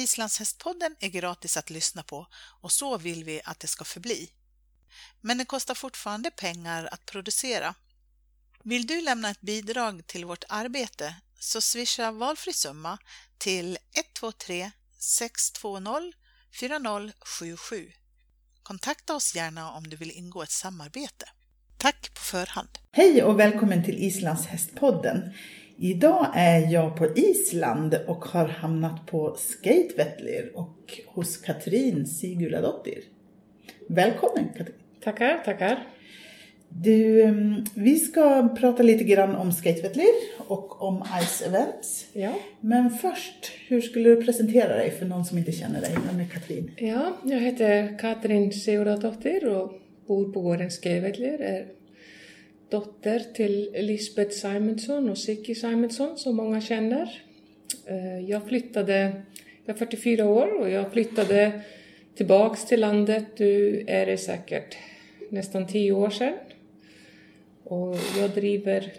Islandshästpodden är gratis att lyssna på och så vill vi att det ska förbli. Men det kostar fortfarande pengar att producera. Vill du lämna ett bidrag till vårt arbete så swisha valfri summa till 123 620 4077. Kontakta oss gärna om du vill ingå ett samarbete. Tack på förhand! Hej och välkommen till Islands hästpodden. Idag är jag på Island och har hamnat på Skatevettlir och hos Katrin Siguladottir. Välkommen Katrin! Tackar, tackar! Du, mm, vi ska prata lite grann om Skatevettlir och om Ice Events. Ja. Men först, hur skulle du presentera dig för någon som inte känner dig? Vem är Katrin? ja, jag heter Katrin Siguradottir och bor på gården Skavettlir. Är dotter till Lisbeth Simonsson och Siki Simonsson som många känner. Eh, jag flyttade, jag är 44 år och jag flyttade tillbaks till landet, nu är det säkert nästan 10 år sedan. Och jag driver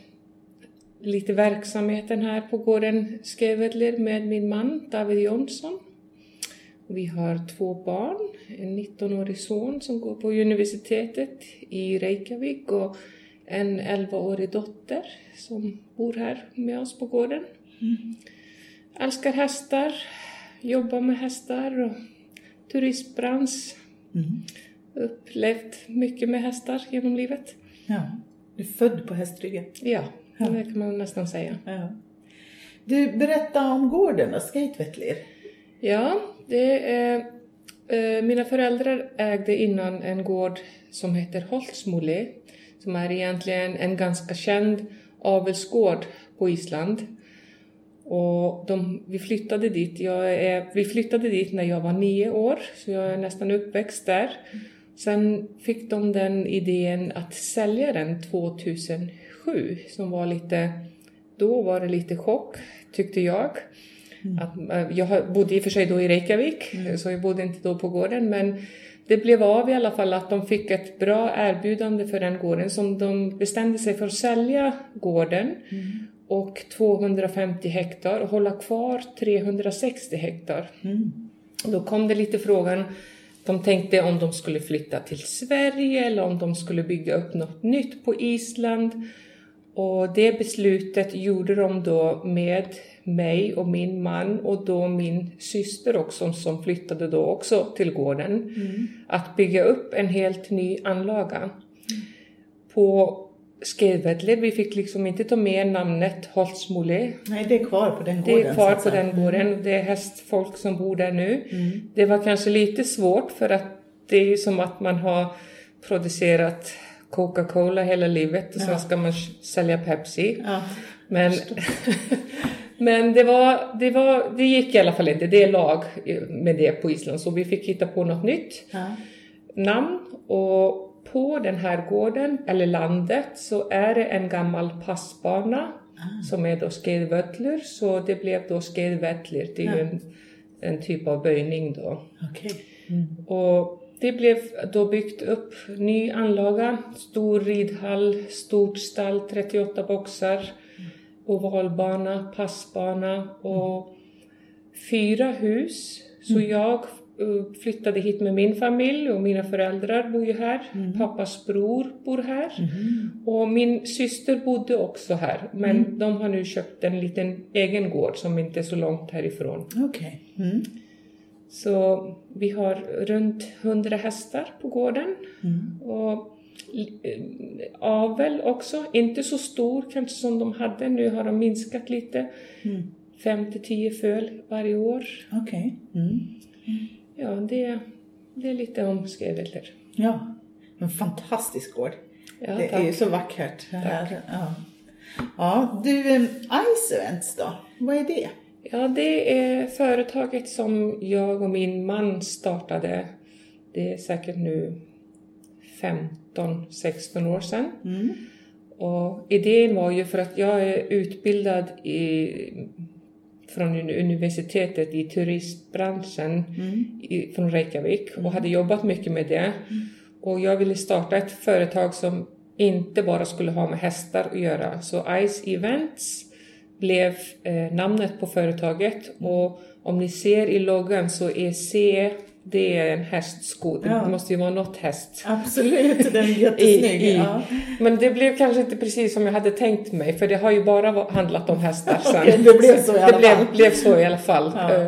lite verksamheten här på gården Skevedler med min man David Jonsson. Vi har två barn, en 19-årig son som går på universitetet i Reykjavik och en 11-årig dotter som bor här med oss på gården. Älskar hästar, jobbar med hästar och turistbransch. Upplevt mycket med hästar genom livet. Ja, du är född på hästryggen. Ja, det kan man nästan säga. Ja. Du, berätta om gården och Skatevettlir. Ja, det är, eh, mina föräldrar ägde innan en gård som heter Holtsmole, som är egentligen en ganska känd avelsgård på Island. Och de, vi, flyttade dit, jag är, vi flyttade dit när jag var nio år, så jag är nästan uppväxt där. Sen fick de den idén att sälja den 2007, som var lite, då var det lite chock, tyckte jag. Att, eh, jag bodde i och för sig då i Reykjavik, så jag bodde inte då på gården, men det blev av i alla fall att de fick ett bra erbjudande för den gården som de bestämde sig för att sälja gården och 250 hektar och hålla kvar 360 hektar. Då kom det lite frågan, de tänkte om de skulle flytta till Sverige eller om de skulle bygga upp något nytt på Island. Och det beslutet gjorde de då med mig och min man och då min syster också som flyttade då också till gården. Att bygga upp en helt ny anlaga. På Skavettler, vi fick liksom inte ta med namnet Holtsmole Nej, det är kvar på den det gården. är kvar på den gården. Det är hästfolk som bor där nu. Det var kanske lite svårt för att det är ju som att man har producerat Coca-Cola hela livet och sen ska man sälja Pepsi. Ja. Men, men det, var, det, var, det gick i alla fall inte. Det är lag med det på Island så vi fick hitta på något nytt Ja. namn och på den här gården, eller landet, så är det en gammal passbana som är då Skeivöllur, så det blev då Skeivettlir. Det är ju en, en typ av böjning då. Okej. Och det blev då byggt upp ny anlaga, stor ridhall, stort stall, 38 boxar, ovalbana, passbana och fyra hus. Så jag eh, flyttade hit med min familj och mina föräldrar bor ju här. Pappas bror bor här. Och min syster bodde också här. Men de har nu köpt en liten egen gård som inte är så långt härifrån. Okej. Mm. Så vi har runt 100 hästar på gården. Och avel också, inte så stor kanske som de hade. Nu har de minskat lite. 5 till 10 föl varje år. Okej. Mm. Ja, det, det är lite om Skavettler. Ja, en fantastisk gård. Ja, det är tack. ju så vackert här. Ja. ja, du, em, Ice Events då? Vad är det? Ja, det är företaget som jag och min man startade. Det är säkert nu 15-16 år sedan. Och idén var ju för att jag är utbildad i, från universitetet i turistbranschen i, från Reykjavik och hade jobbat mycket med det. Och jag ville starta ett företag som inte bara skulle ha med hästar att göra. Så Ice Events blev eh, namnet på företaget och om ni ser i loggan så är C det är en hästsko. Det Ja. måste ju vara något häst. Absolut, den är I, jättesnygg. i. Ja. Men det blev kanske inte precis som jag hade tänkt mig för det har ju bara handlat om hästar sen. Okej, det blev så i alla det blev, fall. blev så i alla fall. Ja. Eh,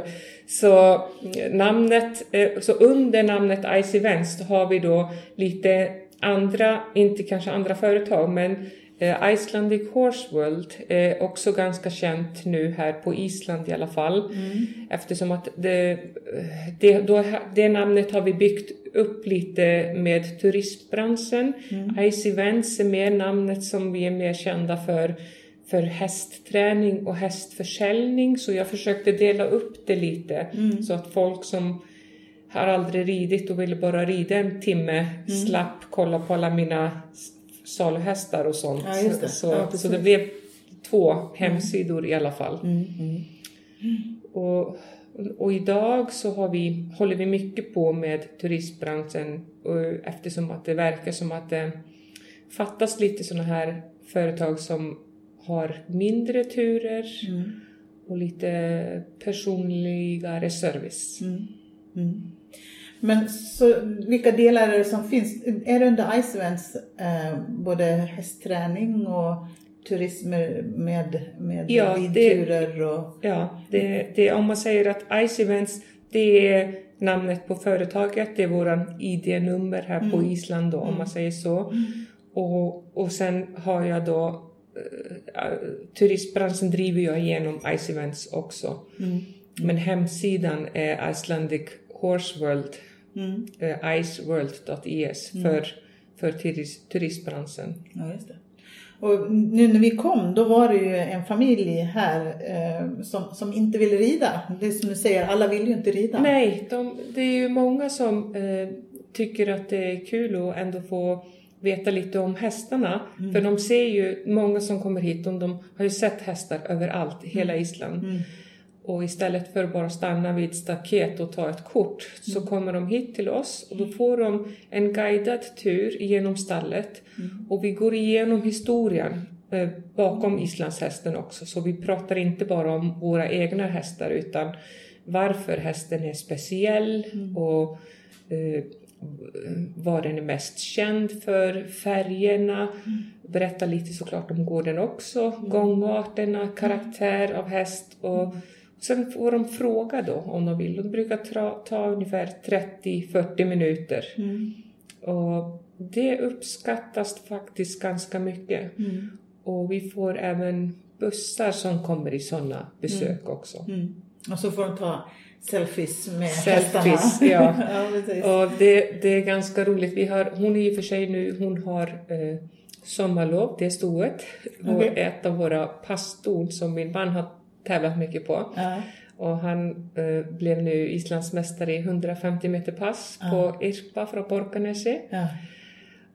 Så eh, namnet, eh, så under namnet Ice Events har vi då lite andra, inte kanske andra företag, men Icelandic Horse World är också ganska känt nu här på Island i alla fall. Mm. Eftersom att det, eh, det, då, det namnet har vi byggt upp lite med turistbranschen. Mm. Ice Events är mer namnet som vi är mer kända för för hästträning och hästförsäljning så jag försökte dela upp det lite Mm. så att folk som har aldrig ridit och ville bara rida en timme Mm. slapp kolla på alla mina saluhästar och sånt. Ja, det. Så, Ja, så det blev två hemsidor i alla fall. Mm, mm. Och, och idag så har vi, håller vi mycket på med turistbranschen och eftersom att det verkar som att det fattas lite sådana här företag som har mindre turer Mm. och lite personligare service. Mm. Mm. Men så vilka delar är det som finns? Är det under Ice Events eh, både hästträning och turism med, med, Ja, ridturer och... Ja, det, det, om man säger att Ice Events, det är namnet på företaget, det är våran ID-nummer här på Island då, om man säger så. Och, och sen har jag då, eh, turistbranschen driver jag igenom Ice Events också. Mm. Men hemsidan är Icelandic Horse World, Mm. eh, iceworld.es för, för turist, turistbranschen. Ja, just det. Och nu när vi kom, då var det ju en familj här eh, som, som inte ville rida. Det är som du säger, alla vill ju inte rida. Nej, de, det är ju många som eh, tycker att det är kul att ändå få veta lite om hästarna. För de ser ju, många som kommer hit, de, de har ju sett hästar överallt hela Island. Mm. Och istället för att bara stanna vid ett staket och ta ett kort så kommer de hit till oss och då får de en guidad tur genom stallet. Och vi går igenom historien eh, bakom islandshästen också. Så vi pratar inte bara om våra egna hästar utan varför hästen är speciell och eh, vad den är mest känd för, färgerna, berätta lite såklart om gården också, gångarterna, karaktär av häst och sen får de fråga då om de vill. Det brukar ta, ta ungefär 30-40 minuter. Mm. Och det uppskattas faktiskt ganska mycket. Mm. Och vi får även bussar som kommer i sådana besök också. Mm. Och så får de ta selfies med Selfies, hästarna. ja. ja. Och det, det är ganska roligt. Vi har, hon är i och för sig nu, hon har eh, sommarlov, det är stoet. Och Okej. ett av våra passton som min man har tävlat mycket på. Ja. Och han eh, blev nu islandsmästare i 150 meter pass på Irpa från Borkanäsi. Ja.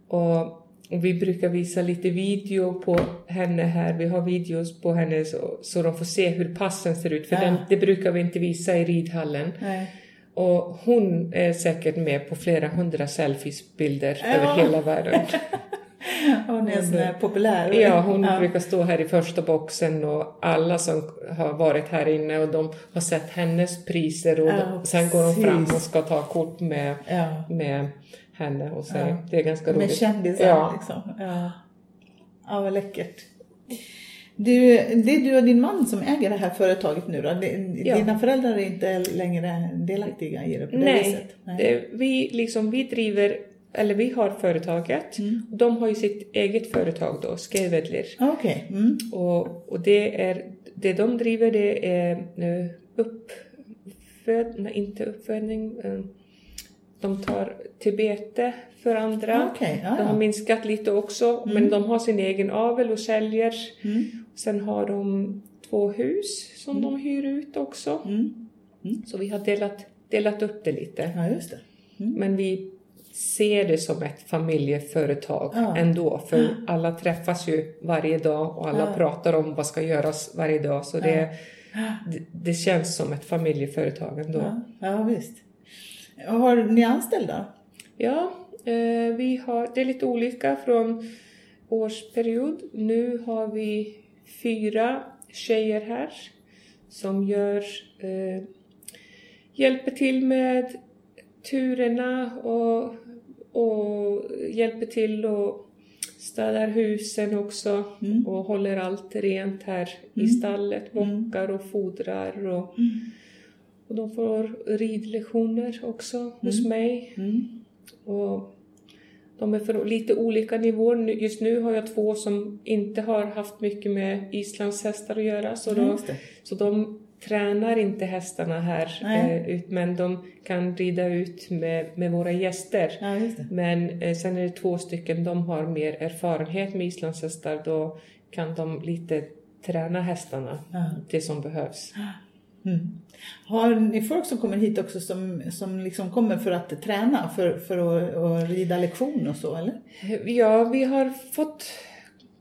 Och, vi brukar visa lite video på henne här. Vi har videos på henne så, så de får se hur passen ser ut. För Ja. den, det brukar vi inte visa i ridhallen. Nej. Och hon är säkert med på flera hundra selfiesbilder Ja. över hela världen. Hon är sån här populär. Ja, hon ja. brukar stå här i första boxen och alla som har varit här inne och de har sett hennes priser och Ja, de, sen går de fram och ska ta kort med, Ja. med henne och så. Ja. Det är ganska Med roligt. kändisar Ja. liksom. Ja. ja, vad läckert. Du, det är du och din man som äger det här företaget nu då? Det- Ja. Dina föräldrar är inte längre delaktiga i det på det Nej, viset? Det, vi, liksom, vi driver, eller vi har företaget. Mm. Och de har ju sitt eget företag då, Skeivedlir. Ah, Okej. Mm. Och, och det, är, det de driver det är uppföd, nej, inte uppfödning. De tar till bete för andra. Okej, ja, De har ja. minskat lite också, men de har sin egen avel och säljer. Mm. Sen har de två hus som de hyr ut också. Mm. Så vi har delat, delat upp det lite. Ja, just det. Men vi ser det som ett familjeföretag Ja. ändå. För alla träffas ju varje dag och alla Ja. pratar om vad ska göras varje dag. Så det, det, det känns som ett familjeföretag ändå. Ja, Ja, ja visst. Har ni anställda? eh, vi har, det är lite olika från årsperiod. Nu har vi fyra tjejer här som gör, eh, hjälper till med turerna och, och hjälper till och städar husen också Mm. och håller allt rent här i stallet, mockar och fodrar och, och de får ridlektioner också hos mig. Mm. Och de är för lite olika nivåer. Just nu har jag två som inte har haft mycket med islandshästar att göra. Så, då, så de tränar inte hästarna här. Eh, ut, men de kan rida ut med, med våra gäster. Ja. Men eh, sen är det två stycken, de har mer erfarenhet med islandshästar. Då kan de lite träna hästarna, Ja. det som behövs. Mm. Har ni folk som kommer hit också som, som liksom kommer för att träna, för, för att, att rida lektion och så eller? Ja, vi har fått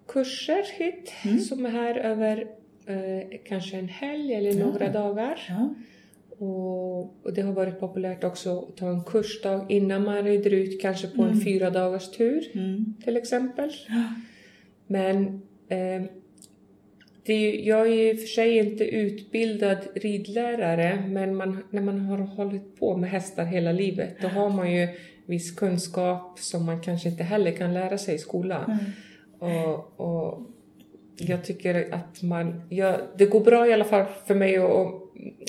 kurser hit Mm. som är här över eh, kanske en helg eller några dagar. Ja. Och, och det har varit populärt också att ta en kursdag innan man rider ut kanske på en fyra dagars tur Mm. till exempel. Men eh, är, ju- jag är och för sig inte utbildad ridlärare men man, när man har hållit på med hästar hela livet då har man ju viss kunskap som man kanske inte heller kan lära sig i skolan. Och, och jag tycker att man, ja, det går bra i alla fall för mig att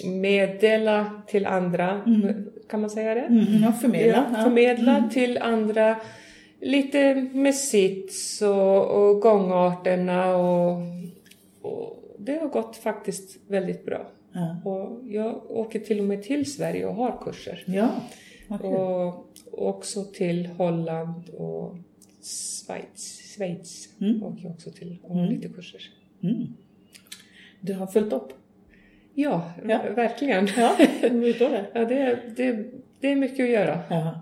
meddela till andra, kan man säga det? Mm, ja, förmedla. Ja, förmedla till andra lite med sits och, och gångarterna och, och det har gått faktiskt väldigt bra. Ja. Och jag åker till och med till Sverige och har kurser. Ja, kul. Och också till Holland och Schweiz. Schweiz Mm. åker jag också till och har lite kurser. Mm. Du har följt upp? Ja, Ja. verkligen. Ja, det? Ja, det, det, det är mycket att göra Ja.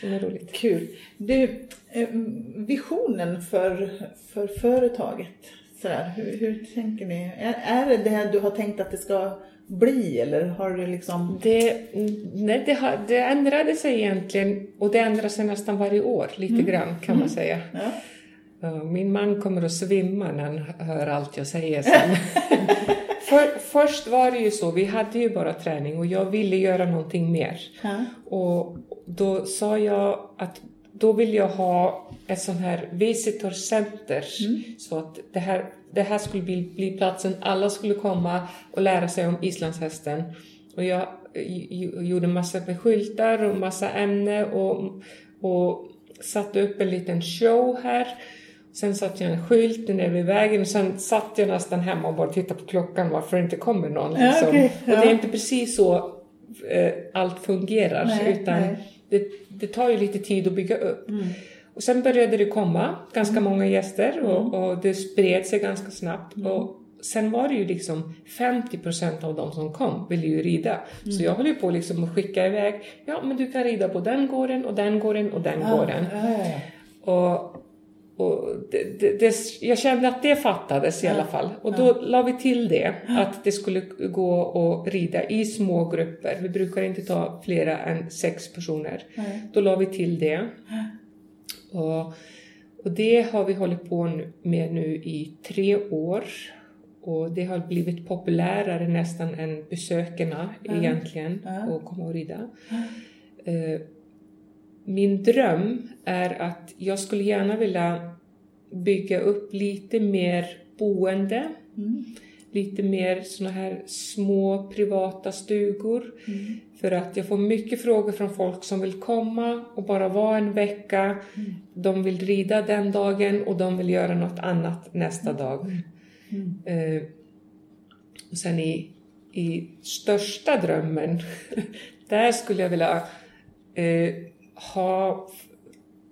som är roligt. Kul. Du, eh, visionen för, för företaget, sådär, hur, hur tänker ni? Är, är det det du har tänkt att det ska bli eller har du liksom... Det, nej, det, har, det ändrade sig egentligen och det ändrar sig nästan varje år, lite grann kan man säga. Ja. Ja, Min man kommer att svimma när han hör allt jag säger sen. För, först var det ju så, vi hade ju bara träning och jag ville göra någonting mer. Ja. Och då sa jag att då vill jag ha ett sånt här visitor center. Så att det här, det här skulle bli, bli platsen, alla skulle komma och lära sig om islandshästen. Och jag gjorde massa med skyltar och massa ämne och, och satte upp en liten show här. Sen satte jag en skylt nere vid vägen och sen satt jag nästan hemma och bara tittade på klockan varför det inte kommer någon. Ja, Liksom. okej, Och det ja. är inte precis så eh, allt fungerar Nej, utan nej. det, det tar ju lite tid att bygga upp. Och sen började det komma ganska många gäster och, och det spred sig ganska snabbt. Och sen var det ju liksom 50% av de som kom ville ju rida. Så jag höll ju på liksom att skicka iväg, ja men du kan rida på den gården och den gården och den gården. Ja, ja, ja. Och, och det, det, det, jag kände att det fattades i alla fall. Och då la vi till det, att det skulle gå att rida i små grupper. Vi brukar inte ta flera än sex personer. Nej. Då la vi till det. Och, och det har vi hållit på med nu i tre år. Och det har blivit populärare nästan än besökarna egentligen, Ja. att komma och rida. Eh, min dröm är att jag skulle gärna vilja bygga upp lite mer boende. Lite mer såna här små privata stugor. För att jag får mycket frågor från folk som vill komma och bara vara en vecka. De vill rida den dagen och de vill göra något annat nästa dag. Eh, och sen i, i största drömmen, där skulle jag vilja eh, ha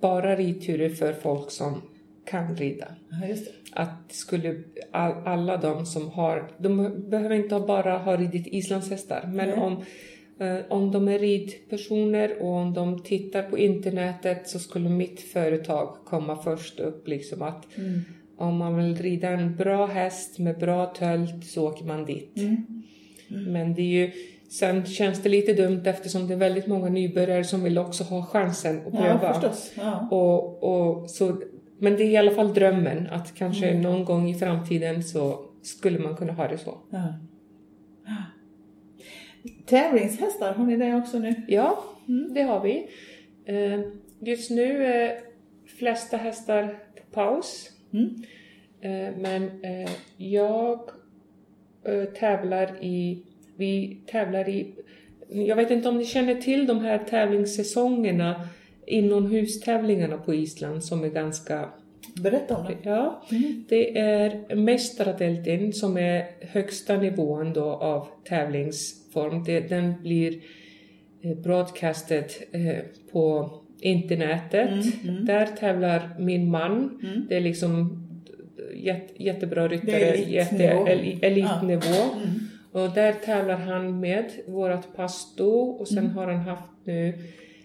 bara ridturer för folk som kan rida. Ja. Att skulle all, alla de som har, de behöver inte bara ha ridit islandshästar, men Nej. om, eh, om de är ridpersoner och om de tittar på internetet så skulle mitt företag komma först upp liksom att om man vill rida en bra häst med bra tölt så åker man dit. Men det är ju, sen känns det lite dumt eftersom det är väldigt många nybörjare som vill också ha chansen att pröva. Ja. Ja. Och, och, så, men det är i alla fall drömmen att kanske någon gång i framtiden så, skulle man kunna ha det så. Ja. Tävlingshästar, har ni det också nu? Ja, det har vi. Eh, Just nu är flesta hästar på paus. Mm. Eh, Men eh, jag eh, tävlar i, vi tävlar i, jag vet inte om ni känner till de här tävlingssäsongerna, inomhustävlingarna på Island som är ganska Berätta om det. Ja, Mm. det är mästaradelten som är högsta nivån då av tävlingsform. Det, den blir eh, broadcasted eh, på internetet. Mm, Där tävlar min man. Det är liksom jätte, jättebra ryttare, elitnivå. jätte, el, elitnivå. Mm. Och där tävlar han med vårat pasto och sen har han haft nu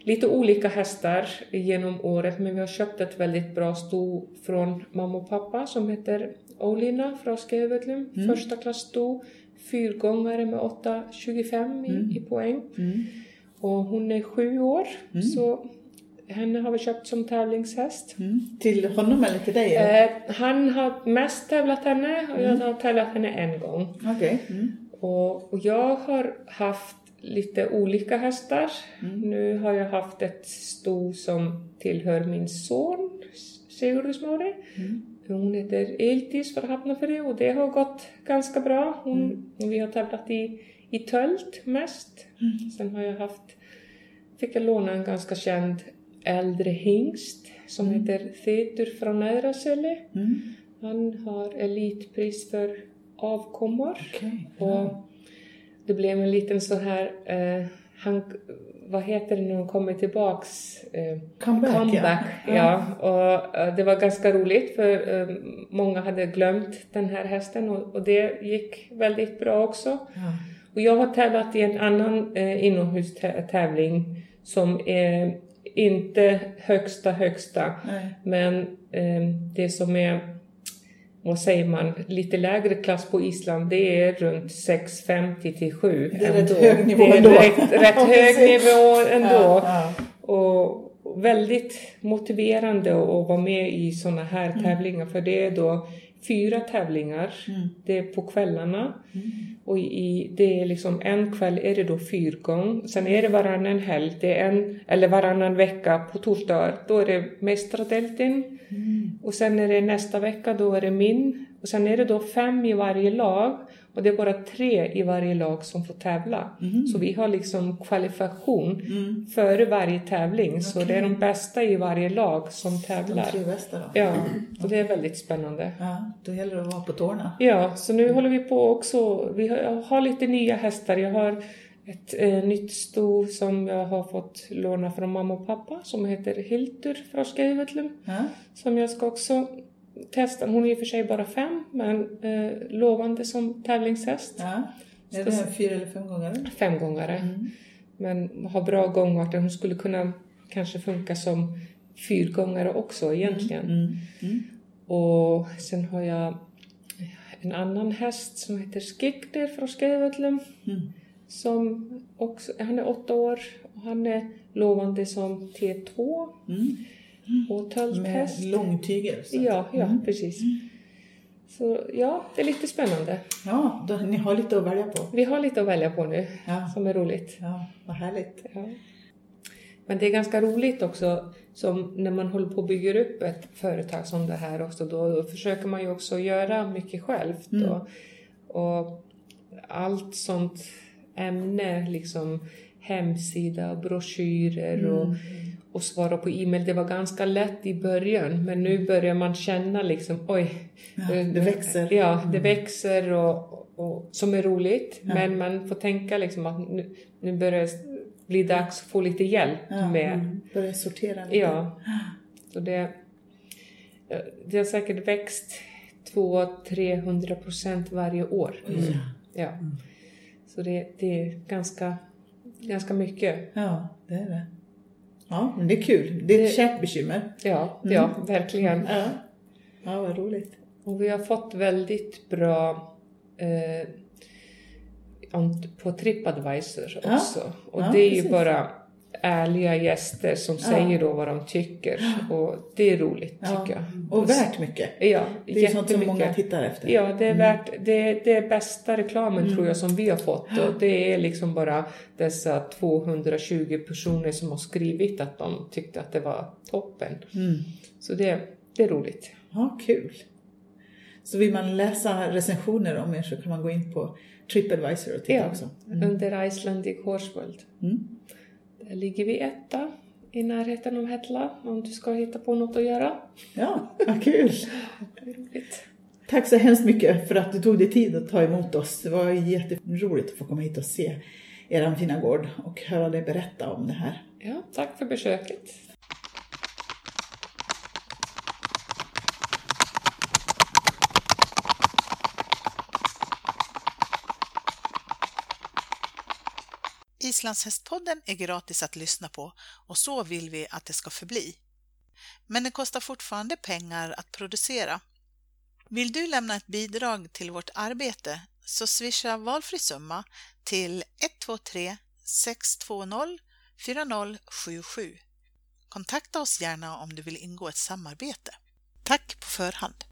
lite olika hästar genom året men vi har köpt ett väldigt bra sto från mamma och pappa som heter Olina från Skevetlum. Första klass sto, fyrgångare med 8,25 i, i poäng. Mm. Och hon är sju år så henne har vi köpt som tävlingshäst. Mm. Till honom eller till dig? Eh, han har mest tävlat henne och jag har tävlat henne en gång. Mm. Och, och jag har haft lite olika hästar. Nu har jag haft ett sto som tillhör min son Sigurd Småri. Hon heter Eltis för Hafnarfjärd och det har gått ganska bra. Hon, Vi har tävlat i, i tölt mest. Sen har jag haft, fick jag låna en ganska känd äldre hingst som heter Thetur från Nädrasele. Mm. Han har elitpris för avkommor. Okej. Och det blev en liten så här, eh, han, vad heter det när de kommer tillbaks? Eh, Comeback, ja. comeback ja. Och eh, det var ganska roligt för eh, många hade glömt den här hästen och, och det gick väldigt bra också. Ja. Och jag har tävlat i en annan eh, inomhustävling som är inte högsta högsta. Nej. Men eh, det som är, vad säger man, lite lägre klass på Island det är runt 6,50 till 7. Det är rätt ändå. hög nivå ändå. rätt, rätt Ja, hög nivå ändå. Ja, Och väldigt motiverande att vara med i sådana här Mm. tävlingar för det är då fyra tävlingar. Mm. Det är på kvällarna. Och i, det är liksom en kväll är det då fyrgång. Sen är det varannan helg, det är en, eller varannan vecka på torsdagar. Då är det mästaradelten. Mm. Och sen är det nästa vecka, då är det min. Och sen är det då fem i varje lag. Och det är bara tre i varje lag som får tävla. Så vi har liksom kvalifikation Mm. före varje tävling. Så det är de bästa i varje lag som De tävlar. tre bästa då? Ja, och det är väldigt spännande. Ja, då gäller det att vara på tårna. Ja, så nu håller vi på också. Vi har, har lite nya hästar. Jag har ett eh, nytt sto som jag har fått låna från mamma och pappa som heter Hildur från Skevetlum. Ja. Som jag ska också testa. Hon är i och för sig bara fem, men eh, lovande som tävlingshäst. ja. Är det en fyra eller fem gånger? Femgångare. Men har bra gångart. Hon skulle kunna kanske funka som fyrgångare också egentligen. Mm. Mm. Och sen har jag en annan häst som heter Skikner från Skevetlum. Mm. Som också, han är åtta år och han är lovande som T2 Mm. och Med tölthäst. lång tygel. så att- Ja, ja precis. Så ja, det är lite spännande. Ja, då, ni har lite att välja på. Vi har lite att välja på nu Ja, som är roligt. ja vad härligt. Ja. Men det är ganska roligt också som när man håller på och bygger upp ett företag som det här också. Då, då försöker man ju också göra mycket självt. Mm. Och, och allt sånt ämne, liksom hemsida, broschyrer och, Mm. och svara på e-mail. Det var ganska lätt i början men nu börjar man känna liksom oj. Ja, det växer. Ja, det Mm. växer och, och, som är roligt. Ja. Men man får tänka liksom att nu, nu börjar det bli dags att få lite hjälp Ja, med. mm. Börja sortera lite. Ja. Så det, det har säkert växt 200-300 procent varje år. Mm. Ja. Så det, det är ganska, ganska mycket. Ja, det är det. Ja, men det är kul. Det är ett kärt bekymmer. Ja, Mm. ja verkligen. Ja. ja, vad roligt. Och vi har fått väldigt bra eh, på Tripadvisor Ja. också. Och Ja, det är ju bara ärliga gäster som säger då vad de tycker. Och det är roligt Ja, tycker jag. Och värt mycket. Ja, Det är sånt som många tittar efter. Ja, det är, värt, det, det är bästa reklamen tror jag som vi har fått. Och det är liksom bara dessa 220 personer som har skrivit att de tyckte att det var toppen. Så det, det är roligt. Ja, kul. Så vill man läsa recensioner om er så kan man gå in på Tripadvisor och titta Ja, också. under Icelandic Horse World. Ligger vi etta i närheten av Hetla om du ska hitta på något att göra. Ja, vad kul. Roligt. Tack så hemskt mycket för att du tog dig tid att ta emot oss. Det var jätteroligt att få komma hit och se er fina gård och höra dig berätta om det här. Ja, tack för besöket. Islandshästpodden är gratis att lyssna på och så vill vi att det ska förbli. Men det kostar fortfarande pengar att producera. Vill du lämna ett bidrag till vårt arbete så swisha valfri summa till 123 620 4077. Kontakta oss gärna om du vill ingå ett samarbete. Tack på förhand!